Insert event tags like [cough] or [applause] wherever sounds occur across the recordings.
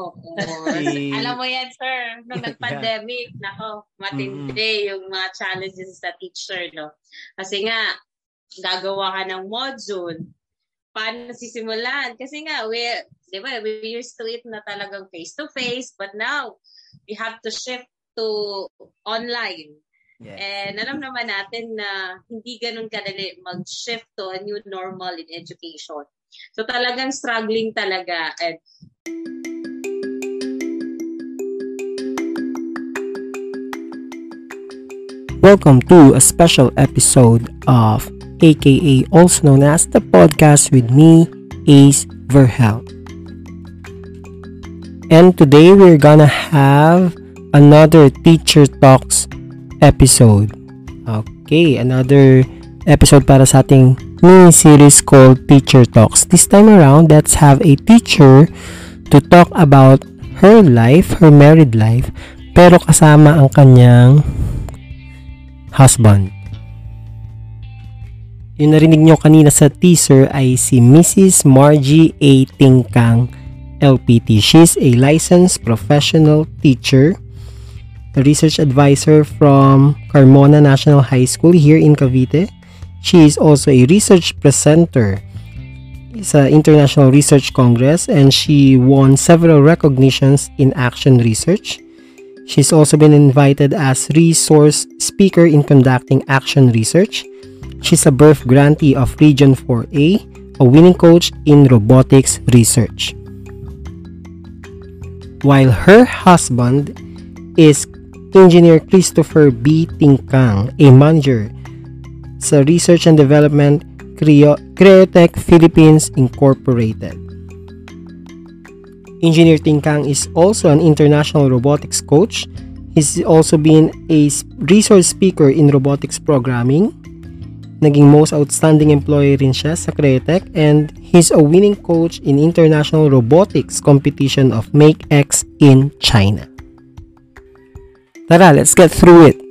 Oo. Alam mo yan, sir, nung nag-pandemic, nako, matindi mm. yung mga challenges sa teacher, no? Kasi nga, gagawa ka ng module, paano sisimulan? Kasi nga, we, di ba, we used to it na talagang face-to-face, but now, we have to shift to online. Yes. And alam naman natin na hindi ganun kadali mag-shift to a new normal in education. So talagang struggling talaga. And Welcome to a special episode of aka also known as the podcast with me, Ace Verhel. And today we're gonna have another Teacher Talks episode. Okay, another episode para sa ating mini-series called Teacher Talks. This time around, let's have a teacher to talk about her life, her married life, pero kasama ang kanyang husband. Yung narinig nyo kanina sa teaser ay si Mrs. Margie A. Tingkang, LPT. She's a licensed professional teacher a research advisor from Carmona National High School here in Cavite. She is also a research presenter sa International Research Congress and she won several recognitions in action research. She's also been invited as resource speaker in conducting action research. She's a birth grantee of Region 4A, a winning coach in robotics research. While her husband is Engineer Christopher B. Tingkang, a manager sa Research and Development Creo Creotech Philippines Incorporated. Engineer Tingkang is also an international robotics coach. He's also been a resource speaker in robotics programming. Naging most outstanding employee rin siya sa Creotech and he's a winning coach in international robotics competition of MakeX in China. Tara, let's get through it.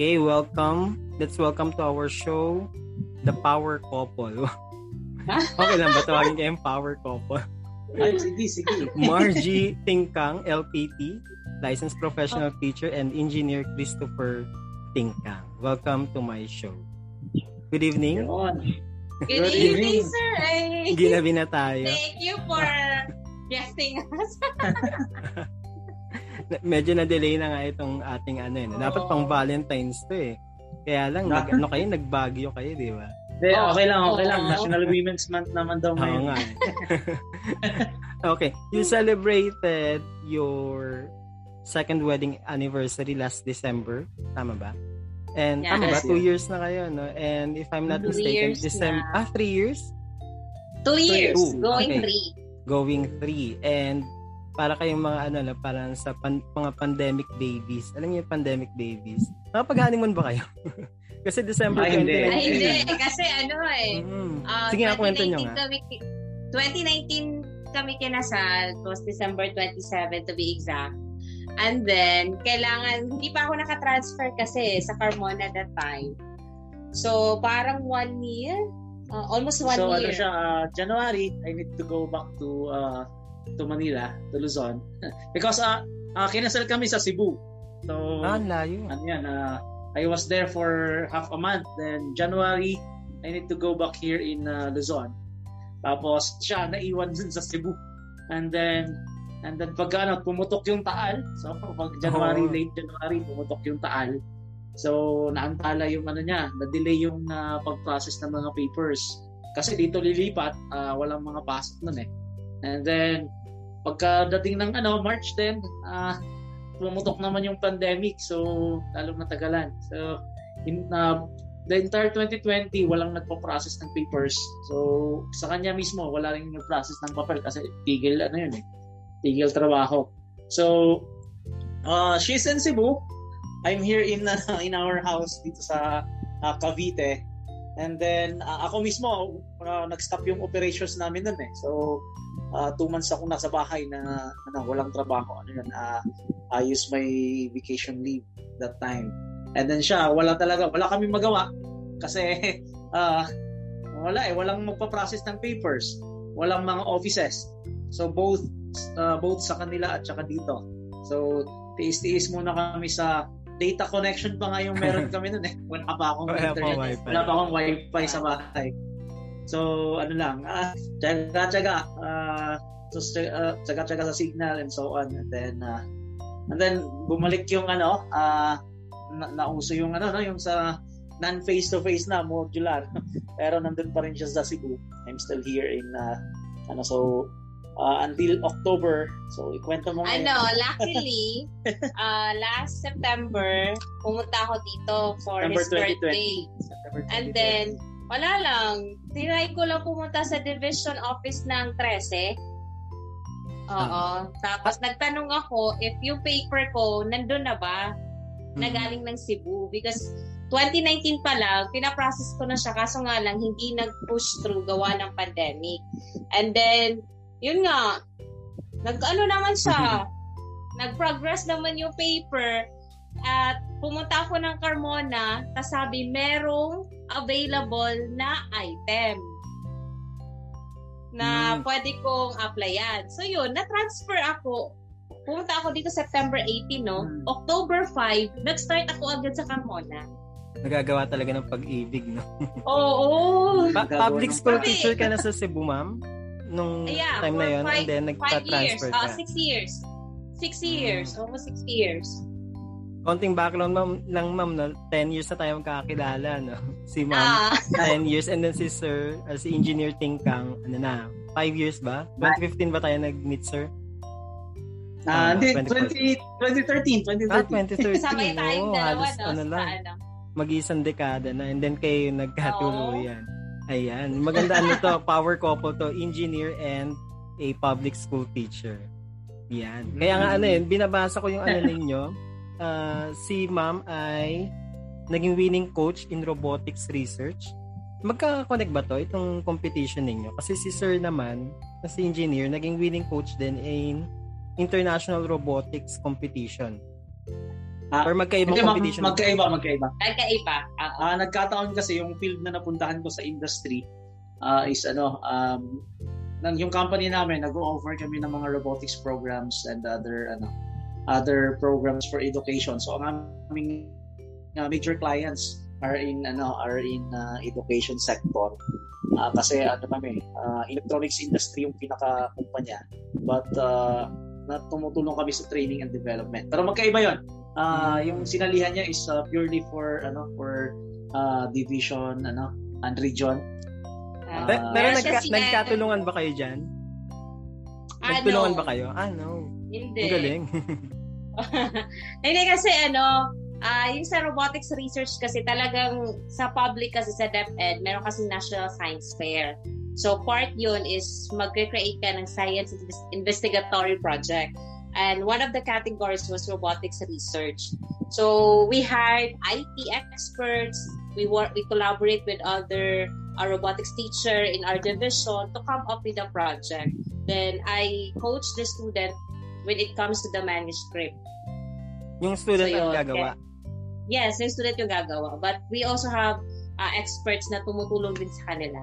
Okay, welcome. Let's welcome to our show, The Power Couple. [laughs] okay lang ba tawagin kayong Power Couple? Ay, sige, sige. Margie [laughs] Tingkang, LPT, licensed professional teacher, and engineer Christopher Tingkang. Welcome to my show. Good evening. Good, Good evening, sir. Ay, Ginabi na tayo. Thank you for [laughs] guesting us. Medyo na-delay na nga itong ating ano yun. Eh. Dapat pang Valentine's to eh. Kaya lang, nag, ano kayo, nagbagyo kayo, di ba? Hindi, okay lang, okay lang. National Women's Month naman daw ngayon. Oo nga. Eh. [laughs] okay, you celebrated your second wedding anniversary last December. Tama ba? And yes. tama ba? Two years na kayo, no? And if I'm not two mistaken, December... Na. Ah, three years? Two years. Two. Going okay. three. Going three. And para kayong mga ano na parang sa pan, mga pandemic babies. Alam niyo yung pandemic babies? Nakapag-honeymoon ba kayo? [laughs] kasi December Ay, 2019. Ay, hindi. Kasi ano eh. Mm-hmm. Uh, Sige nga, kwento nyo nga. Kami, 2019 kami kinasal. It was December 27 to be exact. And then, kailangan, hindi pa ako nakatransfer kasi sa Carmona that time. So, parang one year? Uh, almost one so, year. So, ano siya, uh, January, I need to go back to uh, to Manila, to Luzon. [laughs] Because uh, uh, kinasal kami sa Cebu. So, ah, layo. Ano yan, uh, I was there for half a month. Then, January, I need to go back here in uh, Luzon. Tapos, siya naiwan dun sa Cebu. And then, And then pag ano, pumutok yung taal, so pag January, oh. late January, pumutok yung taal. So, naantala yung ano niya, na-delay yung uh, pag-process ng mga papers. Kasi dito lilipat, uh, walang mga pasok nun eh. And then, pagkadating ng ano, March 10, uh, pumutok naman yung pandemic. So, lalong natagalan. So, in, uh, the entire 2020, walang nagpo-process ng papers. So, sa kanya mismo, wala rin nag-process ng papel kasi tigil ano yun eh tigil trabaho. So, uh, she's in Cebu. I'm here in uh, [laughs] in our house dito sa uh, Cavite. And then, uh, ako mismo, uh, nag-stop yung operations namin nun eh. So, uh, two months ako nasa bahay na ano, walang trabaho. Ano yun, uh, I use my vacation leave that time. And then siya, wala talaga, wala kami magawa kasi uh, [laughs] wala eh, walang magpa-process ng papers, walang mga offices. So both uh, both sa kanila at saka dito. So tiis-tiis muna kami sa data connection pa nga yung meron [laughs] kami noon eh. Wala pa akong Wala pa internet. wifi. Wala pa akong wifi sa bahay. So ano lang, ah, tsaga-tsaga. Uh, so uh, tsaga-tsaga sa signal and so on. And then uh, and then bumalik yung ano, uh, na, nauso yung ano no, yung sa non face to face na modular. [laughs] Pero nandun pa rin siya sa Cebu. I'm still here in uh, ano so uh, until October. So ikwento mo Ano, [laughs] luckily, uh, last September, pumunta ako dito for September his birthday. September And 22. then, wala lang. Tinry ko lang pumunta sa division office ng 13. Oo. Tapos nagtanong ako if yung paper ko nandun na ba na Mm. galing ng Cebu. Because 2019 pa lang, pinaprocess ko na siya. Kaso nga lang, hindi nag-push through gawa ng pandemic. And then, yun nga, nag-ano naman siya. nag-progress naman yung paper. At pumunta ako ng Carmona, tapos sabi, merong available na item na Hmm. pwede kong applyan. So yun, na-transfer ako. Pumunta ako dito September 18, no? Hmm. October 5, nag-start ako agad sa Carmona. Nagagawa talaga ng pag-ibig, no? Oo. Pa- Gagawa public school teacher ka na sa Cebu, ma'am? Nung Yeah, time na yun, five- and then Five years. nagpa-transfer Ah, ka. six years. Six years. Almost six years. Konting background ma'am, lang, ma'am, no? 10 years na tayo magkakilala, no? [laughs] Si ma'am, Ah, 10 years, and then si sir, uh, si Engineer Tingkang, ano na, 5 years ba? 2015 ba tayo nag-meet, sir? Ah, Ah, hindi, 2014. 20, 2013, Ah, 2013. 2013, sabay tayong dalawa, halos no? ano sa lang, ano. mag-isang dekada na, and then kayo nagkatuluyan. Ayan, maganda ano to, power couple to, engineer and a public school teacher. Yan. Kaya nga ano yun, binabasa ko yung ano [laughs] ninyo, ah, si ma'am ay naging winning coach in robotics research. Magka-connect ba to itong competition ninyo? Kasi si sir naman, na si engineer, naging winning coach din in international robotics competition. Ah, Or magkaibang Hindi, mag- competition. magkaiba, magkaiba. Nagkaiba. Oo. Ah, nagkataon kasi yung field na napuntahan ko sa industry ah, is ano, um, nang yung company namin nag-offer kami ng mga robotics programs and other ano other programs for education. So ang aming uh, major clients are in ano are in uh, education sector. Ah, kasi ano kami, ah, electronics industry yung pinaka kumpanya. But uh, na tumutulong kami sa training and development. Pero magkaiba 'yon. Ah, yung sinalihan niya is uh, purely for ano for uh, division ano and region. Ah, Pe- pero meron nagka, si- nagkatulungan ba kayo dyan? Ano? Nagtulungan ba kayo? Ah, no. Hindi. Ang galing. [laughs] Hindi kasi ano, ah yung sa robotics research kasi talagang sa public kasi sa DepEd, meron kasi National Science Fair. So part yun is mag-create ka ng science inves- investigatory project. And one of the categories was robotics research. So we hired IT experts. We work, we collaborate with other uh, robotics teacher in our division to come up with a project. Then I coach the student when it comes to the manuscript. Yung student So, ang yun, gagawa. Yes, yung student yung gagawa. But we also have uh, experts na tumutulong din sa kanila.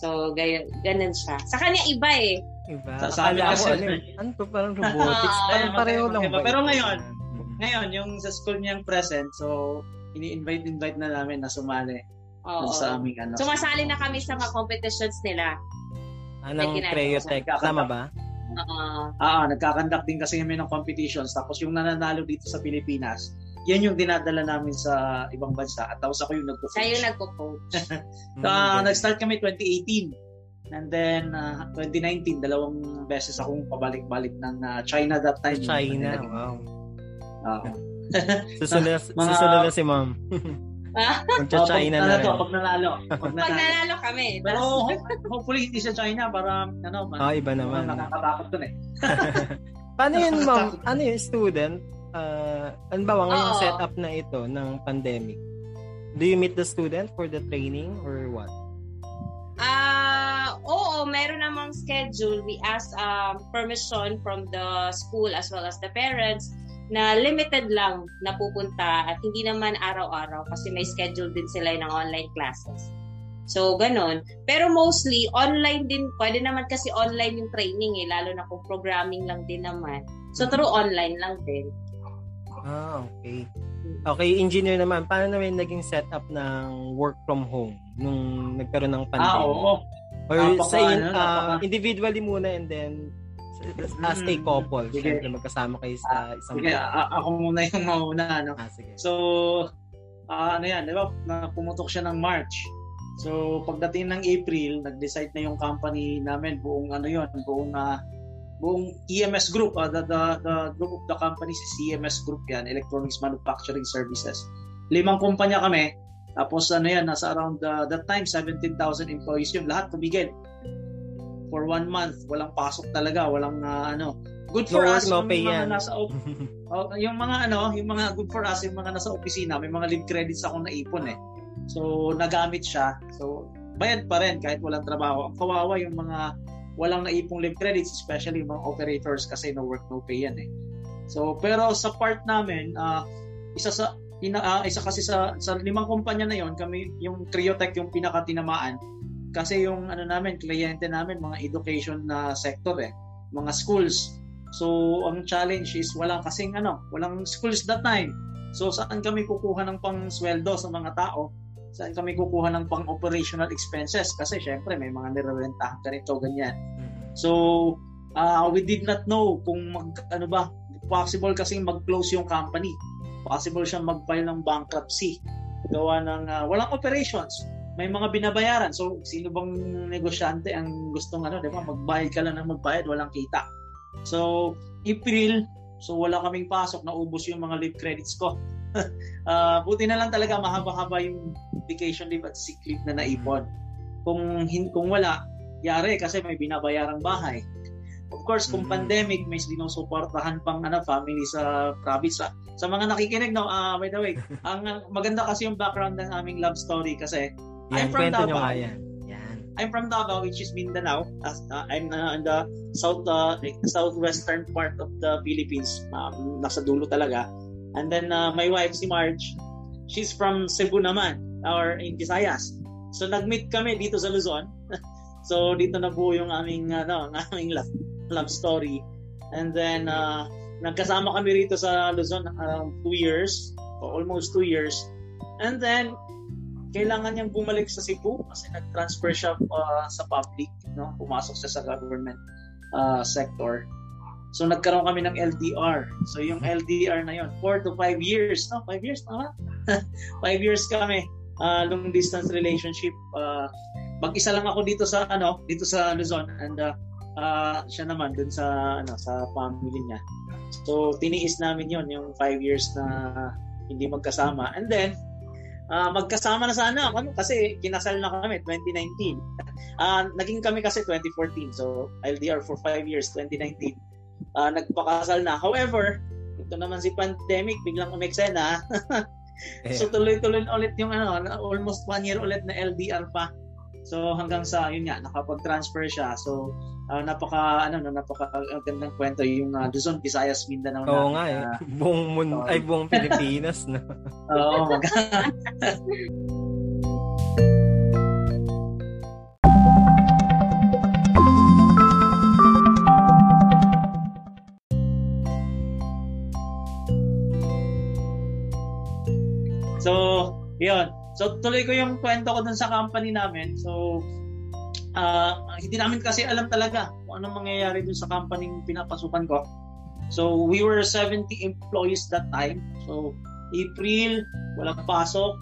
So, gay- ganun siya. Sa kanya iba eh. Iba. Sa- sa amin kasi- ano, ano to parang [laughs] robotics. Ah, parang pareho lang ba? Pero ngayon, Mhm. Ngayon, yung sa school niyang present, so ini-invite-invite na namin na sumali Oo. sa aming ano. Sumasali na kami sa mga competitions nila. Ah, ng May ginagawa. Creotech. Tama ba? Oo. Ah, nagkakandak din kasi kami ng competitions. Tapos yung nananalo dito sa Pilipinas, yan yung dinadala namin sa ibang bansa. At tapos ako yung nagpo-coach. Siya yung nagpo-coach. [laughs] Mm, Ah, galing. nag-start kami 2018. And then, ah, 2019, dalawang beses akong pabalik-balik ng ah, China that time. China. Wow. Oo. [laughs] Susunod, Mga- susunod na si ma'am. [laughs] Ah, Magcha China pag, na ano to, rin. pag nanalo. Pag Pag nanalo. nanalo kami. Pero hopefully hindi sa China para ano, man, Ah, iba naman. nakakatakot dun eh. Paano [laughs] yun, ma'am? Ano yung student? Uh, ano ba, ngayong Oo. setup na ito ng pandemic? Do you meet the student for the training or what? Namang schedule. We ask um, permission from the school as well as the parents. na limited lang na pupunta at hindi naman araw-araw kasi may schedule din sila ng online classes. So, ganun. Pero mostly, online din. Pwede naman kasi online yung training eh, lalo na kung programming lang din naman. So, through online lang din. Ah, okay. Okay, engineer naman, paano naman naging setup ng work from home nung nagkaroon ng pandemic? Ah, oo. Or napaka, sa in, ano, uh, individually muna and then as a mm, couple, sige. syempre magkasama kayo sa isang Sige, a- ako muna yung mauna, no? Ah, sige. So, uh, ano yan, di ba? Na pumutok siya ng March. So, pagdating ng April, nag-decide na yung company namin, buong ano yon buong uh, buong EMS group, uh, the, the, the group of the company si CMS group yan, Electronics Manufacturing Services. Limang kumpanya kami, tapos ano yan, nasa around uh, that time, 17,000 employees yun, lahat tumigil. For one month, walang pasok talaga, walang uh, ano, good for no us no pay yung mga yan. nasa [laughs] oh, yung mga ano, yung mga good for us yung mga nasa opisina, may mga leave credits ako na ipon eh. So, nagamit siya. So, bayad pa rin kahit walang trabaho. Kawawa yung mga walang naipong live credits, especially yung mga operators kasi no work, no pay yan eh. So, pero sa part namin, uh, isa sa ina, uh, isa kasi sa sa limang kumpanya na yon, kami yung Criotech yung pinakatinamaan kasi yung ano namin, kliyente namin mga education na sector eh, mga schools. So, ang challenge is walang kasing ano, walang schools that time. So, saan kami kukuha ng pang sweldo sa mga tao? saan kami kukuha ng pang-operational expenses kasi syempre may mga nirerentahan ka nito, ganyan. Mm-hmm. So, uh, we did not know kung mag, ano ba, possible kasi mag-close yung company. Possible siyang mag-file ng bankruptcy. Gawa ng uh, walang operations. May mga binabayaran. So, sino bang negosyante ang gustong ano, di ba? Magbayad ka lang ng magbayad, walang kita. So, April, so wala kaming pasok, naubos yung mga leave credits ko uh, [laughs] buti na lang talaga mahaba-haba yung vacation leave at sick leave na naipon. Kung kung wala, yari kasi may binabayarang bahay. Of course, kung mm-hmm. pandemic, may sinusuportahan pang ano, family sa province. Sa, mga nakikinig, no, uh, by the way, ang maganda kasi yung background ng aming love story kasi yan, I'm from Davao. Yan. yan. I'm from Davao, which is Mindanao. Uh, I'm uh, in the south uh, southwestern part of the Philippines. Um, nasa dulo talaga. And then uh, my wife, si Marge, she's from Cebu naman, or in Visayas. So nag-meet kami dito sa Luzon. [laughs] so dito na po yung aming, ano, aming love, love story. And then, uh, nagkasama kami rito sa Luzon around two years, or almost two years. And then, kailangan niyang bumalik sa Cebu kasi nag-transfer siya uh, sa public, no? pumasok siya sa government uh, sector. So nagkaroon kami ng LDR. So yung LDR na yon, 4 to 5 years, no? 5 years tama? [laughs] 5 years kami uh, long distance relationship. Uh, mag-isa lang ako dito sa ano, dito sa Luzon and uh, uh, siya naman dun sa ano sa family niya. So tiniis namin yon yung 5 years na hindi magkasama. And then uh, magkasama na sana ano, kasi kinasal na kami 2019. Uh, naging kami kasi 2014. So LDR for 5 years 2019 uh, nagpakasal na. However, ito naman si pandemic, biglang umeksena. [laughs] so tuloy-tuloy ulit yung ano, almost one year ulit na LDR pa. So hanggang sa yun nga nakapag-transfer siya. So uh, napaka ano no, napaka gandang kwento yung uh, Luzon, Visayas, Mindanao Oo nga eh. Uh, [laughs] buong mun uh, ay buong Pilipinas na. [laughs] Oo, mag- Yun. So, tuloy ko yung kwento ko dun sa company namin. So, uh, hindi namin kasi alam talaga kung anong mangyayari dun sa company pinapasukan ko. So, we were 70 employees that time. So, April, walang pasok.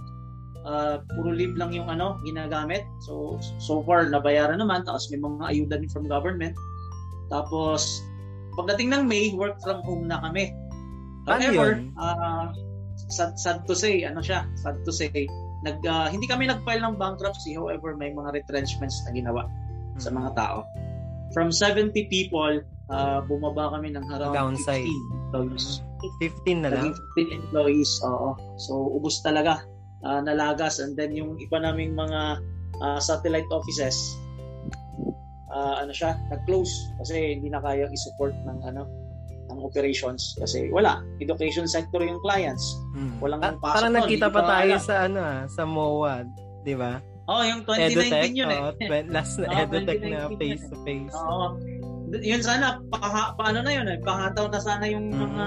Uh, puro leave lang yung ano, ginagamit. So, so far, nabayaran naman. Tapos may mga ayuda din from government. Tapos, pagdating ng May, work from home na kami. However, uh, sad, sad to say, ano siya, sad to say, nag, uh, hindi kami nag-file ng bankruptcy, however, may mga retrenchments na ginawa hmm. sa mga tao. From 70 people, uh, bumaba kami ng around Downside. 15 employees. 15 na lang? 15 employees, oo. So, ubos talaga. Uh, nalagas. And then, yung iba naming mga uh, satellite offices, uh, ano siya, nag-close kasi hindi na kaya i-support ng ano operations kasi wala. Education sector yung clients. Hmm. Walang Pa- pasok parang hindi pa tayo alam. sa ano ah, sa MOA, di ba? Oh, yung 2019 Edutech, yun eh. twen- last na [laughs] Oo, Edutech na 2019 face to face. Oo. Yun sana, pa, paano na yun eh. Pangataw na sana yung Mhm. mga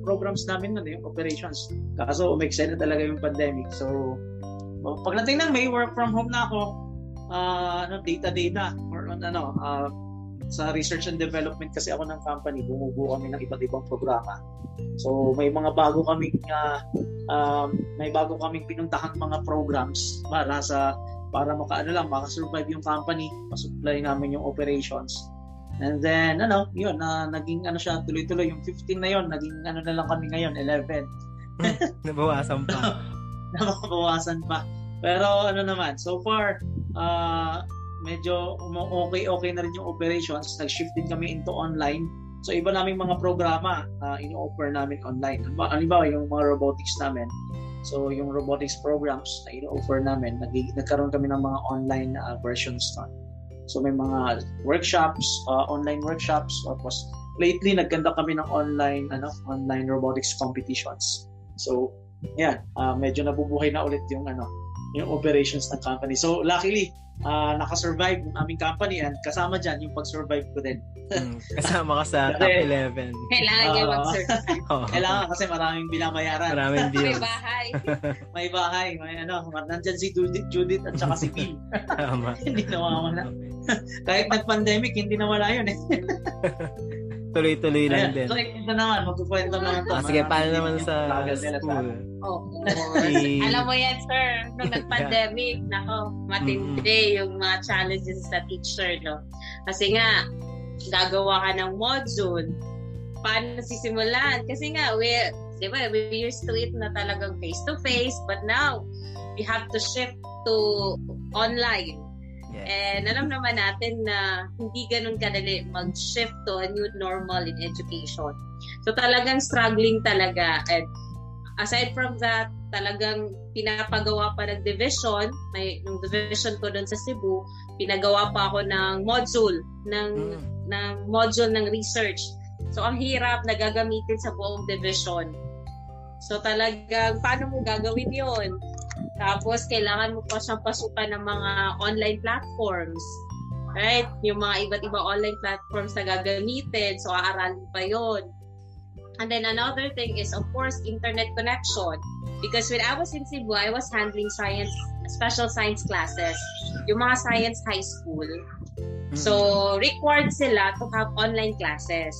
programs namin nun eh, yung operations. Kaso umextend na talaga yung pandemic. So, oh, pagdating ng May, work from home na ako, ah, ano, data-data or on, ano, ah, sa research and development kasi ako ng company, bumubuo kami ng iba't ibang programa. So, may mga bago kaming ah, um, may bago kaming pinuntahang mga programs para sa para makaano lang, maka-survive yung company, masupply namin yung operations. And then, ano, yun, na naging ano siya, tuloy-tuloy. Yung 15 na yun, naging ano na lang kami ngayon, 11. Nabawasan pa. [laughs] Nakakabawasan pa. Pero ano naman, so far, ah medyo okay-okay na rin yung operations. Nag-shift din kami into online. So, iba naming mga programa, uh, in-offer namin online. Halimbawa, yung mga robotics namin. So, yung robotics programs na in-offer namin, nag- nagkaroon kami ng mga online uh, versions na. So, may mga workshops, uh, online workshops. Tapos, lately, nagganda kami ng online, ano, online robotics competitions. So, yan, uh, medyo nabubuhay na ulit yung, ano, yung operations ng company. So, luckily, uh, nakasurvive yung aming company and kasama dyan yung pag-survive ko din. Hmm, Kasama ka sa [laughs] top Kasi- 11. Kailangan Oo. mag-certify. [laughs] Oo. Kailangan kasi maraming binabayaran. Maraming May deals. bahay. [laughs] May bahay, may ano, nandyan si Judith, Judith at saka si Bill. Tama. hindi nawawala. Kahit nag-pandemic, hindi nawala yun eh. Tuloy-tuloy lang din. So, ito naman, magkukwento naman to. Ah, sige, paano naman sa school? Oh, Si- Alam mo yan, sir. Nung [laughs] nag-pandemic, nako, matindi yung mga challenges sa teacher, no? Kasi nga, gagawa ka ng module. Paano sisimulan? Kasi nga, we, di ba, we used to it na talagang face-to-face, but now, we have to shift to online. Yes. And alam naman natin na hindi ganun kadali mag-shift to a new normal in education. So talagang struggling talaga. And aside from that, talagang pinapagawa pa ng division, may yung division ko doon sa Cebu, pinagawa pa ako ng module, ng, Mm. ng module ng research. So ang hirap na gagamitin sa buong division. So talagang, paano mo gagawin yon? Tapos, kailangan mo pa siyang pasukan ng mga online platforms. Right? Yung mga iba't ibang online platforms na gagamitin. So, aaralin pa yon. And then another thing is, of course, internet connection. Because when I was in Cebu, I was handling science, special science classes. Yung mga science high school. So, required sila to have online classes.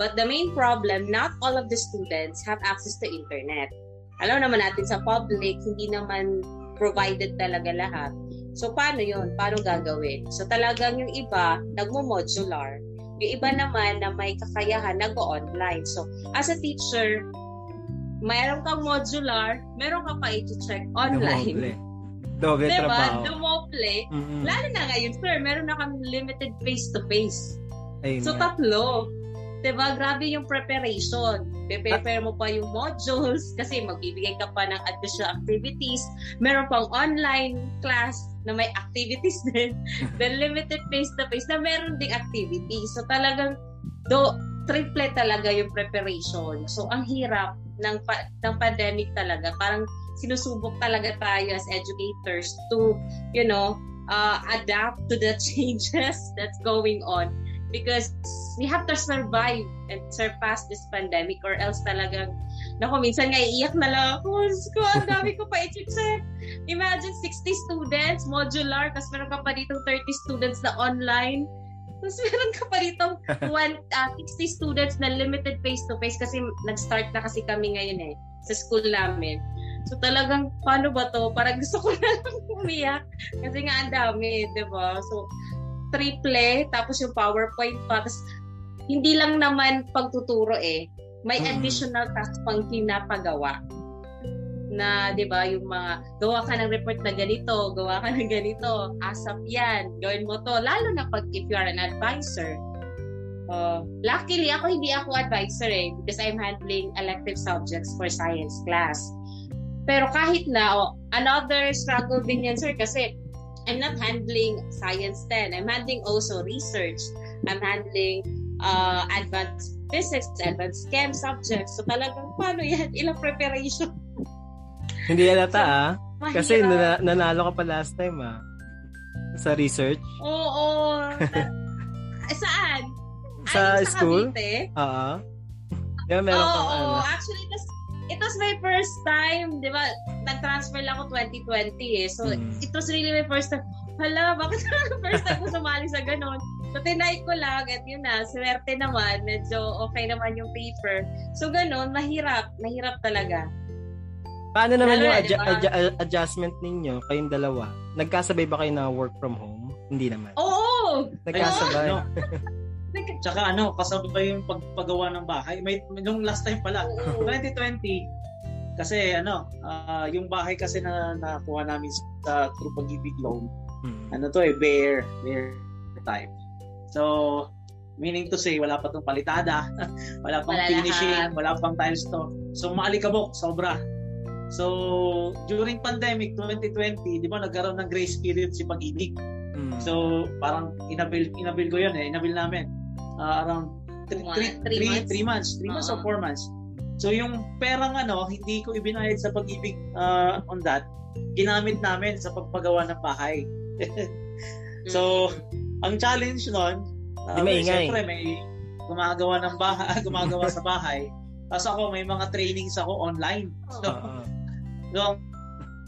But the main problem, not all of the students have access to internet. Alam naman natin sa public, hindi naman provided talaga lahat. So, paano yon Paano gagawin? So, talagang yung iba, nagmo-modular. Yung iba naman na may kakayahan, nag-online. So, as a teacher, mayroon kang modular, meron ka pa i-check online. Doble Diba? trabaho. Dumople. Mm-mm. Lalo na ngayon, sir, meron na kami limited face-to-face. Ayun So, nga. tatlo. Diba? Grabe yung preparation. Prepare mo pa yung modules [laughs] kasi magbibigay ka pa ng additional activities. Meron pang online class na may activities [laughs] din. Then limited face-to-face na meron ding activities. So, talagang do, triple talaga yung preparation. So, ang hirap ng, pa, ng pandemic talaga. Parang sinusubok talaga tayo as educators to, you know, uh, adapt to the [laughs] changes that's going on because we have to survive and surpass this pandemic or else talagang Naku, minsan nga iiyak na lang ako. Diyos ko, ang [laughs] dami ko pa i-check. Imagine 60 students, modular, tapos meron ka pa dito 30 students na online. Tapos meron ka pa dito [laughs] one, uh, 60 students na limited face-to-face kasi nag-start na kasi kami ngayon eh, sa school namin. So talagang, paano ba to? Parang gusto ko na lang [laughs] umiyak. Kasi nga ang dami, di ba? So, triple, tapos yung PowerPoint pa. Tapos, hindi lang naman pagtuturo eh. May Mm. additional task pang pinapagawa na 'di ba yung mga gawa ka ng report na ganito, gawa ka ng ganito, asap 'yan, gawin mo to lalo na pag if you are an advisor. Uh, luckily ako hindi ako advisor eh because I'm handling elective subjects for science class. Pero kahit na oh, another struggle din yan sir kasi I'm not handling science 10. I'm handling also research. I'm handling uh, advanced physics, advanced chem subjects. So talagang paano yan? Ilang preparation? Hindi halata so, ah. Kasi na- nanalo ka pa last time ah. Sa research? Oo. [laughs] Saan? Sa Ay, school? Sa Oo. Yeah, meron Oo, kang ano. actually, tas, it was my first time, di ba? Nag-transfer lang ako 2020 eh. So, mm. it was really my first time. Hala, bakit [laughs] first time ko sumali sa ganon? So, tinay ko lang at yun na, swerte naman, medyo okay naman yung paper. So, ganon, mahirap. Mahirap talaga. Paano naman Lalo yung adju- diba? adju- adjustment ninyo, kayong dalawa? Nagkasabay ba kayo na work from home? Hindi naman. Oo! Nagkasabay. Ay, no. [laughs] Tsaka ano, kasabay yung pagpagawa ng bahay. May, nung last time pala, 2020, kasi ano, uh, yung bahay kasi na nakuha namin sa True Pag-ibig Loan, hmm. ano to eh, bear, bear type. So, meaning to say, wala pa tong palitada, [laughs] wala pang wala finishing, lahat. wala pang tiles to. So, maalikabok, sobra. So, during pandemic 2020, di ba nagkaroon ng grace period si Pag-ibig. Mm. So, parang inabil, inabil ko yun eh. Inabil namin. Uh, around 3 months? 3 months. 3 months or 4 uh-huh. months. So, yung perang ano, hindi ko ibinayad sa Pag-ibig uh, on that. Ginamit namin sa pagpagawa ng bahay. [laughs] so, mm. ang challenge nun, uh, may siyempre may gumagawa ng bahay, [laughs] gumagawa sa bahay. Tapos ako, may mga trainings ako online. So, uh-huh. [laughs] So,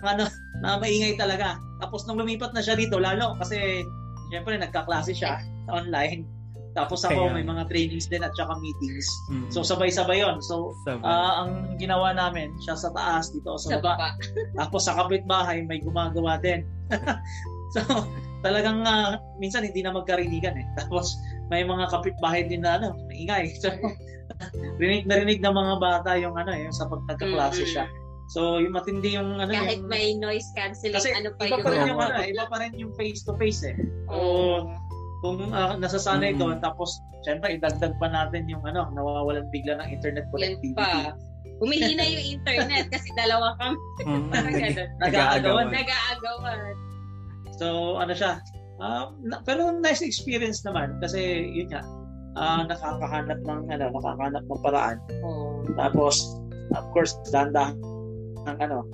ano, na maingay talaga. Tapos nung lumipat na siya dito, lalo kasi syempre nagkaklase siya online. Tapos ako Kaya. may mga trainings din at saka meetings. Mm-hmm. So sabay-sabay 'yon. So uh, ang ginawa namin, siya sa taas dito sa, sa baba. [laughs] Tapos sa kapitbahay may gumagawa din. [laughs] so talagang uh, minsan hindi na magkarinigan eh. Tapos may mga kapitbahay din na ano, maingay. [laughs] So rinig narinig ng mga bata yung ano eh, yung sa pagkakaklase mm-hmm. siya. So, yung matindi yung ano Kahit yung, may noise cancelling, ano pa iba yung... Pa rin yung, ano, iba pa rin yung face to face eh. Oh. Kung uh, nasasanay mm. doon, tapos syempre idagdag pa natin yung ano, nawawalan bigla ng internet connectivity. Yan pa. Humihina yung internet kasi [laughs] dalawa kami. Mm. Gano'n. Nag-aagawan. Nag-aagawan. So, ano siya. Uh, na, pero nice experience naman kasi yun nga, uh, nakakahanap ng ano, nakakahanap ng paraan. Oh. Tapos, of course, dahan ang ano,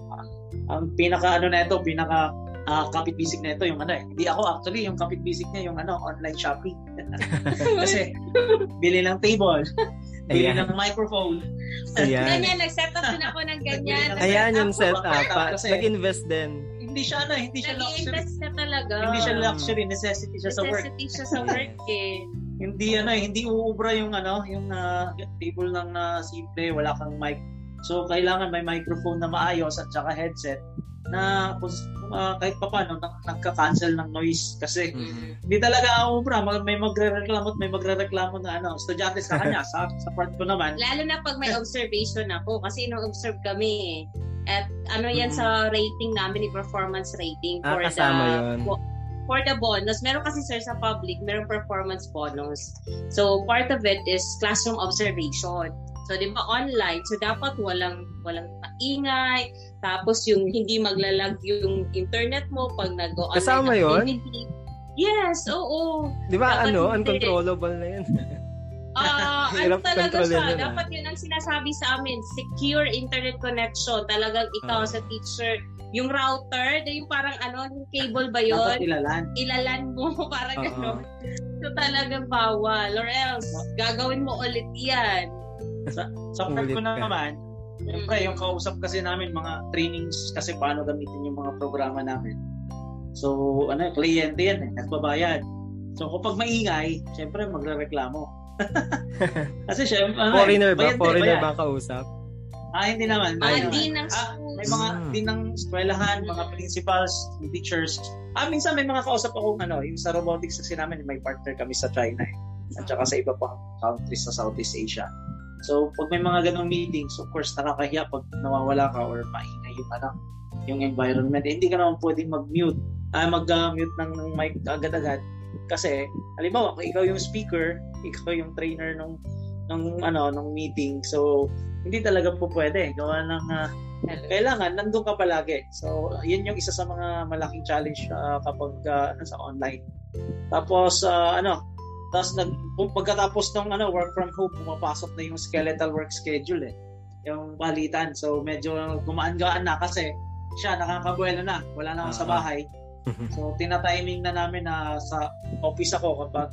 ang pinaka ano na ito, pinaka uh, kapit bisig na ito yung ano eh. Hindi ako actually yung kapit bisig niya yung ano, online shopping. [laughs] Kasi bili ng table, bili Ayan. ng microphone. Ayan. ganyan, nag-set up din ako ng ganyan. Ayan yung setup. Pa, nag-invest din. Hindi siya ano, hindi siya luxury. Nag-invest na talaga. Hindi siya luxury, necessity siya necessity sa work. Necessity siya sa work [laughs] eh. hindi ano, hindi uubra yung ano, yung uh, table lang na simple, wala kang mic So, kailangan may microphone na maayos at saka headset na uh, kahit pa paano nagka-cancel ng noise kasi mm-hmm. hindi talaga ubra may magrereklamo at may magrereklamo na ano estudyante sa kanya sa, sa part ko naman lalo na pag may observation ako kasi ino-observe kami eh. at ano yan mm-hmm. sa rating namin ni performance rating ah, for the yun. for the bonus meron kasi sir sa public meron performance bonus so part of it is classroom observation So, di ba, online. So, dapat walang, walang paingay. Tapos, yung hindi maglalag yung internet mo pag nag-online Kasama yun? Yes, oo. Di ba, ano, uncontrollable na yun. Ah, [laughs] uh, ano talaga siya. Yun, ah. dapat yun ang sinasabi sa amin. Secure internet connection. Talagang ikaw uh. sa teacher. Yung router, yung parang ano, yung cable ba yun? Dapat ilalan. Ilalan mo, [laughs] parang uh-huh. gano'n. So talagang bawal. Or else, gagawin mo ulit yan. Sa, sa part ko na naman, Siyempre, yung kausap kasi namin, mga trainings kasi paano gamitin yung mga programa namin. So, ano, kliyente yan eh, nagbabayad. So, kapag maingay, siyempre magre-reklamo. [laughs] kasi siyempre, ano, Foreigner ba? Bayad, Foreigner ba kausap? Ah, hindi naman. Ah, hindi ng ah, May mga, din ng eskwelahan, mga principals, teachers. Ah, minsan may mga kausap ako, ano, yung sa robotics kasi namin, may partner kami sa China eh. At saka sa iba pang countries sa Southeast Asia. So, pag may mga ganong meetings, of course, nakakahiya pag nawawala ka or maingay yung, ano, yung environment. Eh, hindi ka naman pwedeng mag-mute, ah, mag-mute ng, ng mic agad-agad. Kasi, halimbawa, kung ikaw yung speaker, [laughs] ikaw yung trainer nung nung ano nung meeting. So, hindi talaga po pwede gawa ng uh, kailangan nandun ka palagi. So, yun yung isa sa mga malaking challenge uh, kapag uh, sa online. Tapos uh, ano, Tapos nag, pagkatapos ng ano, work from home, pumapasok na yung skeletal work schedule eh. Yung balitan. So medyo gumaan-gaan na kasi siya nakakabuelo na. Wala na ako uh-huh. sa bahay. [laughs] So tina-timing na namin na sa office ako kapag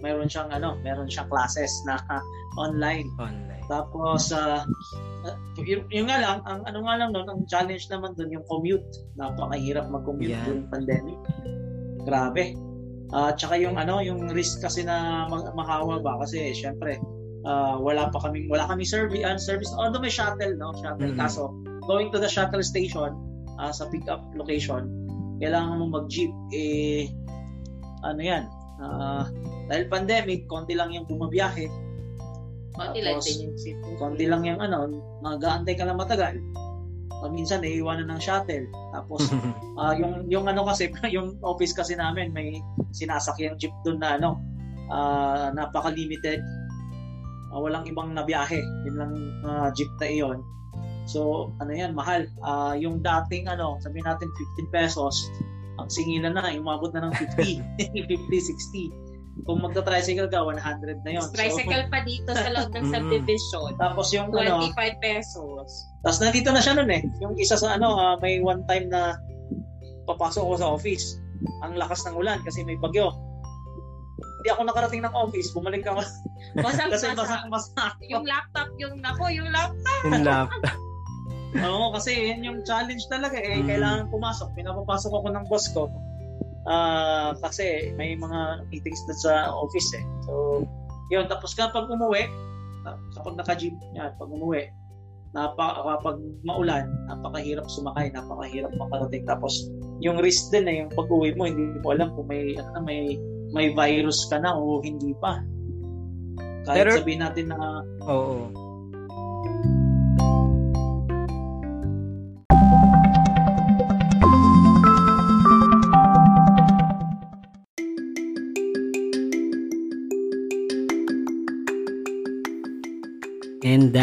mayroon siyang ano, meron siyang classes na [laughs] online. Online. Tapos uh, yung, yung nga lang, ang ano nga lang noon, ang challenge naman doon yung commute. Napakahirap mag-commute yeah. during pandemic. Grabe. Uh, tsaka yung ano, yung risk kasi na mahawa ba kasi syempre uh, wala pa kaming wala kami service uh, service although may shuttle no, shuttle mm-hmm. kaso going to the shuttle station uh, sa pick up location, kailangan mo mag-jeep eh ano yan, uh, dahil pandemic, konti lang yung bumabiyahe. Konti lang din yung. Konti lang yung ano, nag-aantay ka lang matagal. Minsan naiiwanan ng shuttle. Tapos uh, [laughs] yung yung ano kasi [laughs] yung office kasi namin may sinasakyang jeep doon na ano uh, napaka-limited. Uh, walang ibang nabiyahe. Yun lang uh, jeep na iyon. So ano yan, mahal. Uh, yung dating ano, sabihin natin 15 pesos, ang singilan na, umabot na ng 50, 50, 60 kung magta-tricycle ka, 100 na yon. Tricycle so, pa dito sa loob ng [laughs] mm. subdivision. Tapos yung 25 ano, pesos. Tapos nandito na siya noon eh. Yung isa sa ano, uh, may one time na papasok ako sa office. Ang lakas ng ulan kasi may bagyo. Hindi ako nakarating ng office, bumalik ako. [laughs] Masak, kasi masak, masak. Yung laptop, yung nako, yung laptop. Yung laptop. [laughs] Oo, kasi yun yung challenge talaga eh. Mm. Kailangan pumasok. Pinapapasok ako ng boss ko uh, kasi may mga meetings na sa office eh. So, yun. Tapos kapag umuwi, kapag naka-jeep, yan, pag umuwi, napa, kapag maulan, napakahirap sumakay, napakahirap makarating. Tapos, yung risk din eh, yung pag-uwi mo, hindi mo alam kung may, ano, may, may virus ka na o hindi pa. Kahit Pero, sabihin natin na... Oo. Oh, And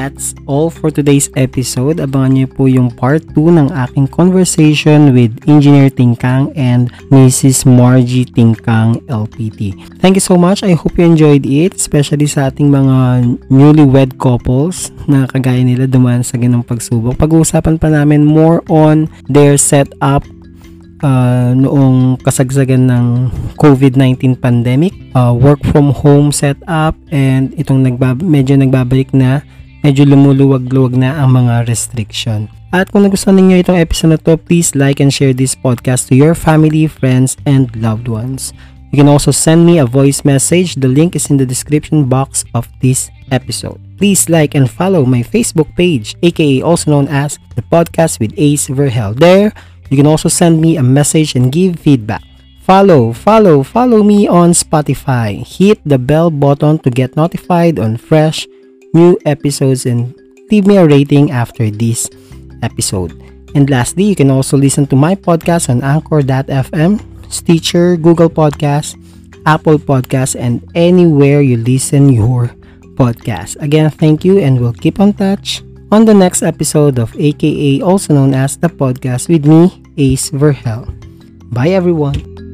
that's all for today's episode. Abangan niyo po yung part 2 ng aking conversation with Engineer Tingkang and Mrs. Margie Tingkang LPT. Thank you so much. I hope you enjoyed it, especially sa ating mga newlywed couples na kagaya nila dumaan sa ganong pagsubok. Pag-uusapan pa namin more on their setup uh, noong kasagsagan ng COVID-19 pandemic, uh, work from home setup, and itong nagbab medyo nagbabalik na medyo lumuluwag-luwag na ang mga restriction. At kung nagustuhan ninyo itong episode na to, please like and share this podcast to your family, friends, and loved ones. You can also send me a voice message. The link is in the description box of this episode. Please like and follow my Facebook page, aka also known as the podcast with Ace Verhel. There, you can also send me a message and give feedback. Follow, follow, follow me on Spotify. Hit the bell button to get notified on fresh new episodes and leave me a rating after this episode. And lastly, you can also listen to my podcast on Anchor.fm, Stitcher, Google Podcasts, Apple Podcasts, and anywhere you listen your podcast. Again, thank you and we'll keep on touch on the next episode of AKA, also known as the podcast with me, Ace Verhel. Bye everyone.